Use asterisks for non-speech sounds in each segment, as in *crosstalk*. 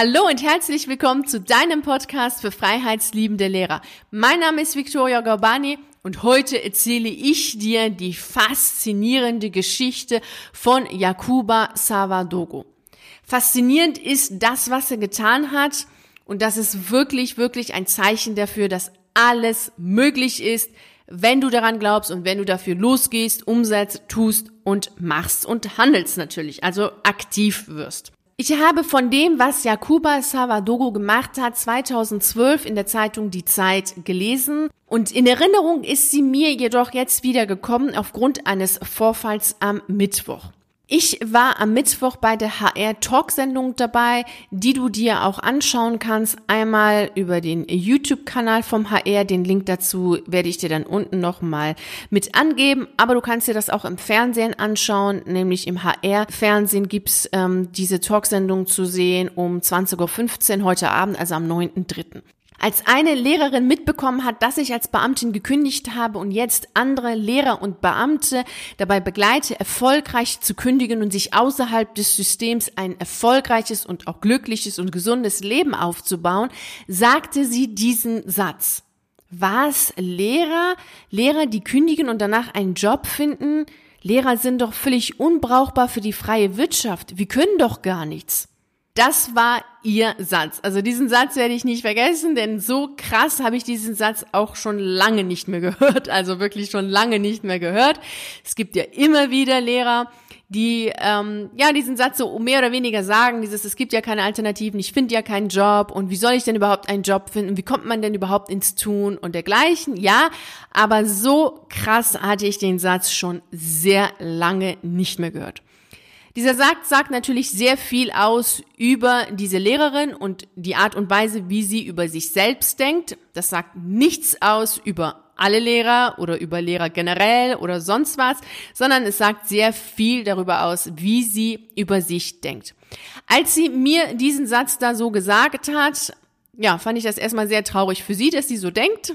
Hallo und herzlich willkommen zu deinem Podcast für freiheitsliebende Lehrer. Mein Name ist Victoria Gorbani und heute erzähle ich dir die faszinierende Geschichte von Jakuba Savadogo. Faszinierend ist das, was er getan hat und das ist wirklich, wirklich ein Zeichen dafür, dass alles möglich ist, wenn du daran glaubst und wenn du dafür losgehst, umsetzt, tust und machst und handelst natürlich, also aktiv wirst. Ich habe von dem, was Jakuba Savadogo gemacht hat, 2012 in der Zeitung Die Zeit gelesen und in Erinnerung ist sie mir jedoch jetzt wieder gekommen aufgrund eines Vorfalls am Mittwoch. Ich war am Mittwoch bei der HR Talk-Sendung dabei, die du dir auch anschauen kannst. Einmal über den YouTube-Kanal vom HR. Den Link dazu werde ich dir dann unten nochmal mit angeben. Aber du kannst dir das auch im Fernsehen anschauen. Nämlich im HR-Fernsehen gibt's ähm, diese Talk-Sendung zu sehen um 20.15 Uhr heute Abend, also am 9.3. Als eine Lehrerin mitbekommen hat, dass ich als Beamtin gekündigt habe und jetzt andere Lehrer und Beamte dabei begleite, erfolgreich zu kündigen und sich außerhalb des Systems ein erfolgreiches und auch glückliches und gesundes Leben aufzubauen, sagte sie diesen Satz. Was? Lehrer? Lehrer, die kündigen und danach einen Job finden? Lehrer sind doch völlig unbrauchbar für die freie Wirtschaft. Wir können doch gar nichts. Das war ihr Satz. Also diesen Satz werde ich nicht vergessen, denn so krass habe ich diesen Satz auch schon lange nicht mehr *laughs* gehört. Also wirklich schon lange nicht mehr gehört. Es gibt ja immer wieder Lehrer, die ähm, ja diesen Satz so mehr oder weniger sagen, dieses es gibt ja keine Alternativen, ich finde ja keinen Job und wie soll ich denn überhaupt einen Job finden, wie kommt man denn überhaupt ins Tun und dergleichen, ja, aber so krass hatte ich den Satz schon sehr lange nicht mehr gehört. Dieser Satz sagt natürlich sehr viel aus über diese Lehrerin und die Art und Weise, wie sie über sich selbst denkt. Das sagt nichts aus über alle Lehrer oder über Lehrer generell oder sonst was, sondern es sagt sehr viel darüber aus, wie sie über sich denkt. Als sie mir diesen Satz da so gesagt hat, ja, fand ich das erstmal sehr traurig für sie, dass sie so denkt.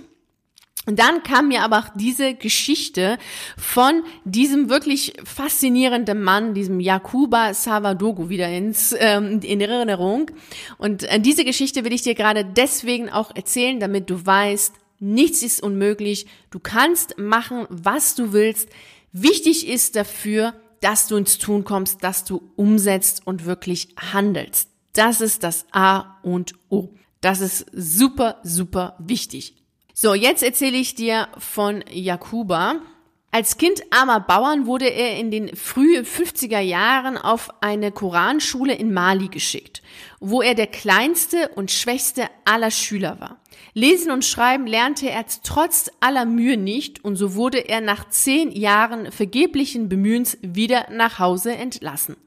Und dann kam mir aber auch diese Geschichte von diesem wirklich faszinierenden Mann, diesem Jakuba Savadogo wieder ins, ähm, in Erinnerung. Und äh, diese Geschichte will ich dir gerade deswegen auch erzählen, damit du weißt, nichts ist unmöglich. Du kannst machen, was du willst. Wichtig ist dafür, dass du ins Tun kommst, dass du umsetzt und wirklich handelst. Das ist das A und O. Das ist super, super wichtig. So, jetzt erzähle ich dir von Jakuba. Als Kind armer Bauern wurde er in den frühen 50er Jahren auf eine Koranschule in Mali geschickt, wo er der kleinste und schwächste aller Schüler war. Lesen und Schreiben lernte er trotz aller Mühe nicht und so wurde er nach zehn Jahren vergeblichen Bemühens wieder nach Hause entlassen.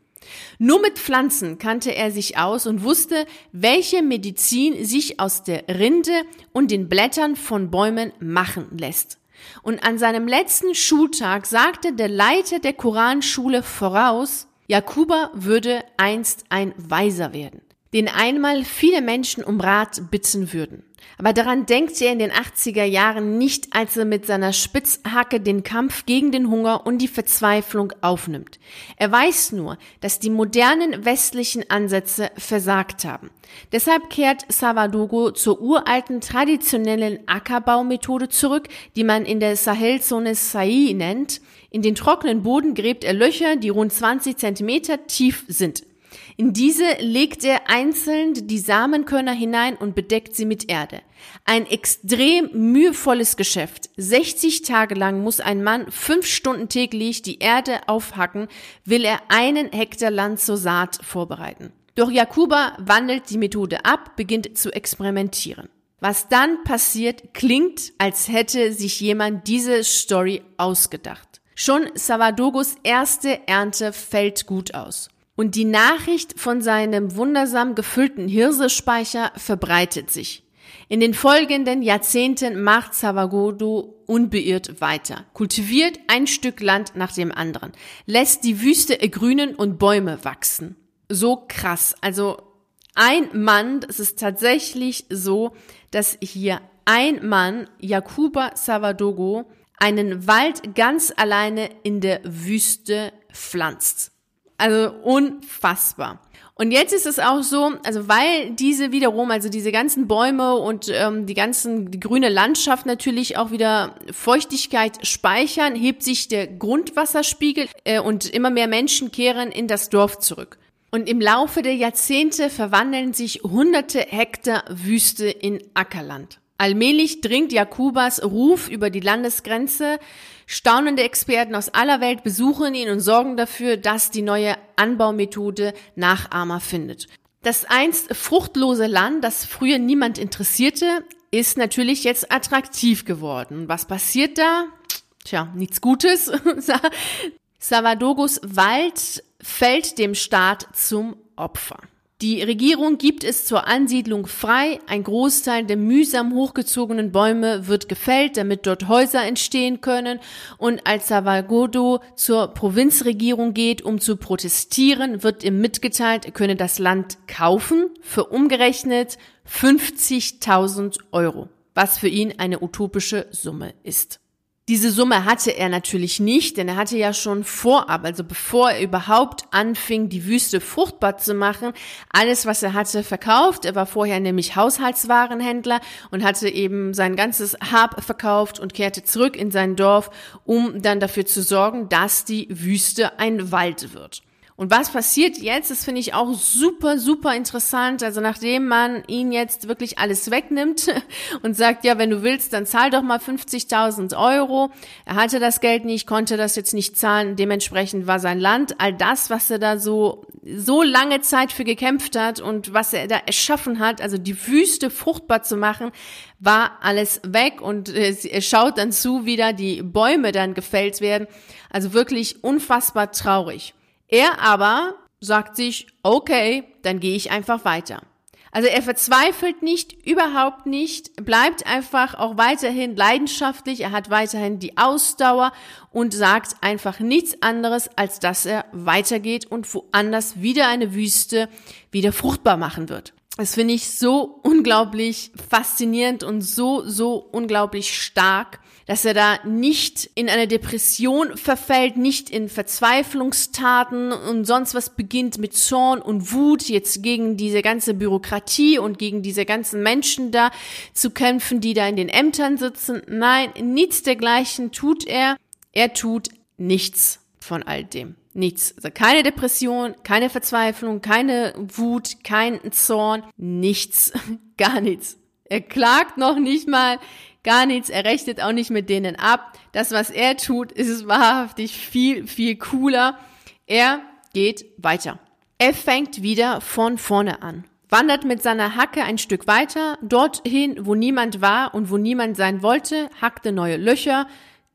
Nur mit Pflanzen kannte er sich aus und wusste, welche Medizin sich aus der Rinde und den Blättern von Bäumen machen lässt. Und an seinem letzten Schultag sagte der Leiter der Koranschule voraus, Jakuba würde einst ein Weiser werden, den einmal viele Menschen um Rat bitten würden. Aber daran denkt er in den 80er Jahren nicht, als er mit seiner Spitzhacke den Kampf gegen den Hunger und die Verzweiflung aufnimmt. Er weiß nur, dass die modernen westlichen Ansätze versagt haben. Deshalb kehrt Savadogo zur uralten traditionellen Ackerbaumethode zurück, die man in der Sahelzone Sai nennt. In den trockenen Boden gräbt er Löcher, die rund 20 Zentimeter tief sind. In diese legt er einzeln die Samenkörner hinein und bedeckt sie mit Erde. Ein extrem mühevolles Geschäft. 60 Tage lang muss ein Mann fünf Stunden täglich die Erde aufhacken, will er einen Hektar Land zur Saat vorbereiten. Doch Jakuba wandelt die Methode ab, beginnt zu experimentieren. Was dann passiert, klingt, als hätte sich jemand diese Story ausgedacht. Schon Savadogos erste Ernte fällt gut aus. Und die Nachricht von seinem wundersam gefüllten Hirsespeicher verbreitet sich. In den folgenden Jahrzehnten macht Savagodo unbeirrt weiter, kultiviert ein Stück Land nach dem anderen, lässt die Wüste ergrünen und Bäume wachsen. So krass. Also ein Mann, es ist tatsächlich so, dass hier ein Mann, Jakuba Savadogo, einen Wald ganz alleine in der Wüste pflanzt. Also unfassbar. Und jetzt ist es auch so, also weil diese wiederum, also diese ganzen Bäume und ähm, die ganzen die grüne Landschaft natürlich auch wieder Feuchtigkeit speichern, hebt sich der Grundwasserspiegel äh, und immer mehr Menschen kehren in das Dorf zurück. Und im Laufe der Jahrzehnte verwandeln sich hunderte Hektar Wüste in Ackerland. Allmählich dringt Jakubas Ruf über die Landesgrenze. Staunende Experten aus aller Welt besuchen ihn und sorgen dafür, dass die neue Anbaumethode Nachahmer findet. Das einst fruchtlose Land, das früher niemand interessierte, ist natürlich jetzt attraktiv geworden. Was passiert da? Tja, nichts Gutes. *laughs* Savadogos Wald fällt dem Staat zum Opfer. Die Regierung gibt es zur Ansiedlung frei. Ein Großteil der mühsam hochgezogenen Bäume wird gefällt, damit dort Häuser entstehen können. Und als Savagodo zur Provinzregierung geht, um zu protestieren, wird ihm mitgeteilt, er könne das Land kaufen für umgerechnet 50.000 Euro, was für ihn eine utopische Summe ist. Diese Summe hatte er natürlich nicht, denn er hatte ja schon vorab, also bevor er überhaupt anfing, die Wüste fruchtbar zu machen, alles, was er hatte, verkauft. Er war vorher nämlich Haushaltswarenhändler und hatte eben sein ganzes Hab verkauft und kehrte zurück in sein Dorf, um dann dafür zu sorgen, dass die Wüste ein Wald wird. Und was passiert jetzt? Das finde ich auch super, super interessant. Also nachdem man ihn jetzt wirklich alles wegnimmt *laughs* und sagt, ja, wenn du willst, dann zahl doch mal 50.000 Euro. Er hatte das Geld nicht, konnte das jetzt nicht zahlen. Dementsprechend war sein Land all das, was er da so, so lange Zeit für gekämpft hat und was er da erschaffen hat, also die Wüste fruchtbar zu machen, war alles weg und er schaut dann zu, wie da die Bäume dann gefällt werden. Also wirklich unfassbar traurig. Er aber sagt sich, okay, dann gehe ich einfach weiter. Also er verzweifelt nicht, überhaupt nicht, bleibt einfach auch weiterhin leidenschaftlich, er hat weiterhin die Ausdauer und sagt einfach nichts anderes, als dass er weitergeht und woanders wieder eine Wüste wieder fruchtbar machen wird. Das finde ich so unglaublich faszinierend und so, so unglaublich stark dass er da nicht in eine Depression verfällt, nicht in Verzweiflungstaten und sonst was beginnt mit Zorn und Wut jetzt gegen diese ganze Bürokratie und gegen diese ganzen Menschen da zu kämpfen, die da in den Ämtern sitzen. Nein, nichts dergleichen tut er. Er tut nichts von all dem. Nichts. Also keine Depression, keine Verzweiflung, keine Wut, kein Zorn, nichts, *laughs* gar nichts. Er klagt noch nicht mal, gar nichts, er rechnet auch nicht mit denen ab. Das, was er tut, ist wahrhaftig viel, viel cooler. Er geht weiter. Er fängt wieder von vorne an, wandert mit seiner Hacke ein Stück weiter, dorthin, wo niemand war und wo niemand sein wollte, hackte neue Löcher,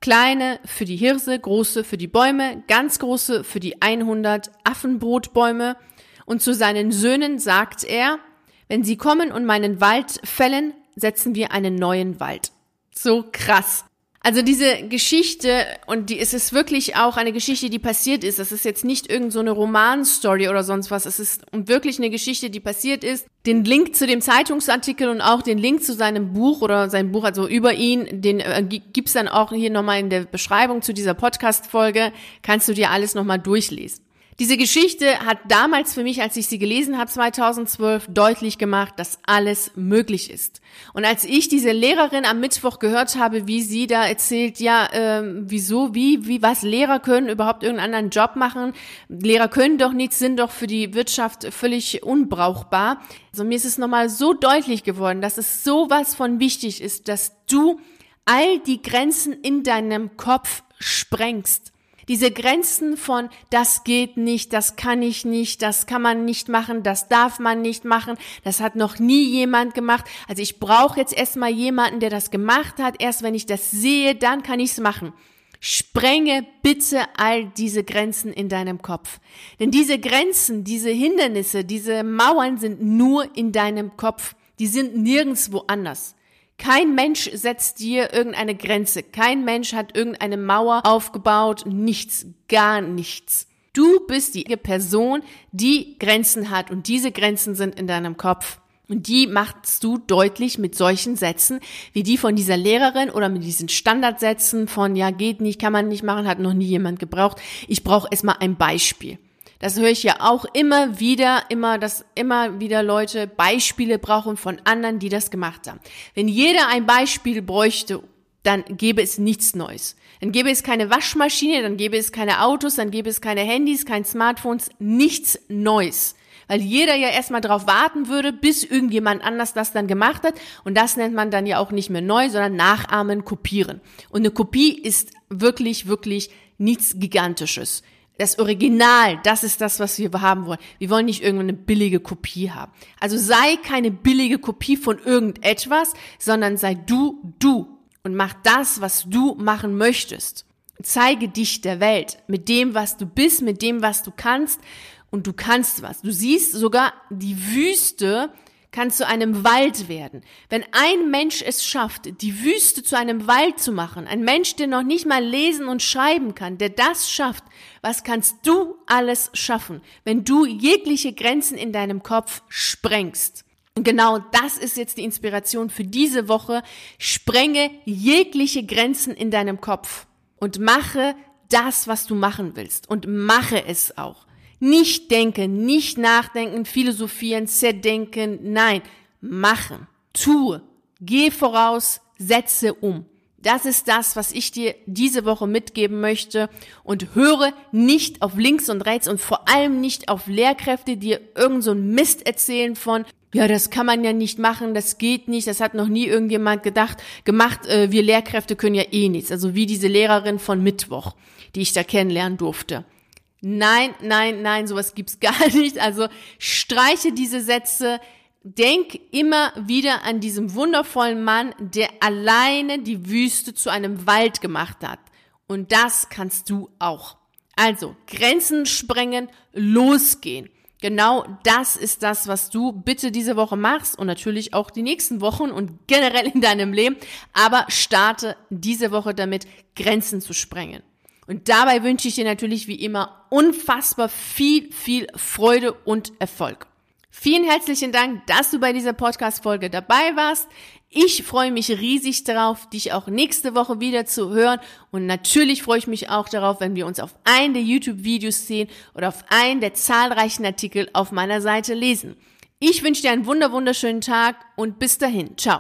kleine für die Hirse, große für die Bäume, ganz große für die 100 Affenbrotbäume. Und zu seinen Söhnen sagt er, wenn sie kommen und meinen Wald fällen, setzen wir einen neuen Wald so krass. Also diese Geschichte, und die, es ist wirklich auch eine Geschichte, die passiert ist. Es ist jetzt nicht irgend so Romanstory oder sonst was. Es ist wirklich eine Geschichte, die passiert ist. Den Link zu dem Zeitungsartikel und auch den Link zu seinem Buch oder sein Buch, also über ihn, den äh, gibt's dann auch hier nochmal in der Beschreibung zu dieser Podcast-Folge. Kannst du dir alles nochmal durchlesen. Diese Geschichte hat damals für mich, als ich sie gelesen habe, 2012, deutlich gemacht, dass alles möglich ist. Und als ich diese Lehrerin am Mittwoch gehört habe, wie sie da erzählt, ja, ähm, wieso, wie, wie, was, Lehrer können überhaupt irgendeinen anderen Job machen, Lehrer können doch nichts, sind doch für die Wirtschaft völlig unbrauchbar. Also mir ist es nochmal so deutlich geworden, dass es sowas von wichtig ist, dass du all die Grenzen in deinem Kopf sprengst diese Grenzen von, das geht nicht, das kann ich nicht, das kann man nicht machen, das darf man nicht machen, das hat noch nie jemand gemacht. Also ich brauche jetzt erstmal jemanden, der das gemacht hat. Erst wenn ich das sehe, dann kann ich es machen. Sprenge bitte all diese Grenzen in deinem Kopf. Denn diese Grenzen, diese Hindernisse, diese Mauern sind nur in deinem Kopf. Die sind nirgendwo anders. Kein Mensch setzt dir irgendeine Grenze. Kein Mensch hat irgendeine Mauer aufgebaut. Nichts, gar nichts. Du bist die Person, die Grenzen hat und diese Grenzen sind in deinem Kopf. Und die machst du deutlich mit solchen Sätzen, wie die von dieser Lehrerin oder mit diesen Standardsätzen von, ja, geht nicht, kann man nicht machen, hat noch nie jemand gebraucht. Ich brauche erstmal ein Beispiel. Das höre ich ja auch immer wieder, immer, dass immer wieder Leute Beispiele brauchen von anderen, die das gemacht haben. Wenn jeder ein Beispiel bräuchte, dann gäbe es nichts Neues. Dann gäbe es keine Waschmaschine, dann gäbe es keine Autos, dann gäbe es keine Handys, kein Smartphones, nichts Neues. Weil jeder ja erstmal darauf warten würde, bis irgendjemand anders das dann gemacht hat. Und das nennt man dann ja auch nicht mehr neu, sondern nachahmen, kopieren. Und eine Kopie ist wirklich, wirklich nichts Gigantisches. Das Original, das ist das, was wir haben wollen. Wir wollen nicht irgendeine billige Kopie haben. Also sei keine billige Kopie von irgendetwas, sondern sei du, du und mach das, was du machen möchtest. Zeige dich der Welt mit dem, was du bist, mit dem, was du kannst und du kannst was. Du siehst sogar die Wüste kann zu einem Wald werden. Wenn ein Mensch es schafft, die Wüste zu einem Wald zu machen, ein Mensch, der noch nicht mal lesen und schreiben kann, der das schafft, was kannst du alles schaffen, wenn du jegliche Grenzen in deinem Kopf sprengst? Und genau das ist jetzt die Inspiration für diese Woche. Sprenge jegliche Grenzen in deinem Kopf und mache das, was du machen willst und mache es auch. Nicht denken, nicht nachdenken, philosophieren, zerdenken, nein, machen, tue, geh voraus, setze um. Das ist das, was ich dir diese Woche mitgeben möchte und höre nicht auf links und rechts und vor allem nicht auf Lehrkräfte, die irgend so ein Mist erzählen von, ja, das kann man ja nicht machen, das geht nicht, das hat noch nie irgendjemand gedacht, gemacht, äh, wir Lehrkräfte können ja eh nichts. Also wie diese Lehrerin von Mittwoch, die ich da kennenlernen durfte. Nein, nein, nein, sowas gibt's *laughs* gar nicht. Also streiche diese Sätze. Denk immer wieder an diesen wundervollen Mann, der alleine die Wüste zu einem Wald gemacht hat. Und das kannst du auch. Also Grenzen sprengen, losgehen. Genau das ist das, was du bitte diese Woche machst und natürlich auch die nächsten Wochen und generell in deinem Leben. Aber starte diese Woche damit, Grenzen zu sprengen. Und dabei wünsche ich dir natürlich wie immer unfassbar viel, viel Freude und Erfolg. Vielen herzlichen Dank, dass du bei dieser Podcast-Folge dabei warst. Ich freue mich riesig darauf, dich auch nächste Woche wieder zu hören. Und natürlich freue ich mich auch darauf, wenn wir uns auf einen der YouTube-Videos sehen oder auf einen der zahlreichen Artikel auf meiner Seite lesen. Ich wünsche dir einen wunder wunderschönen Tag und bis dahin. Ciao.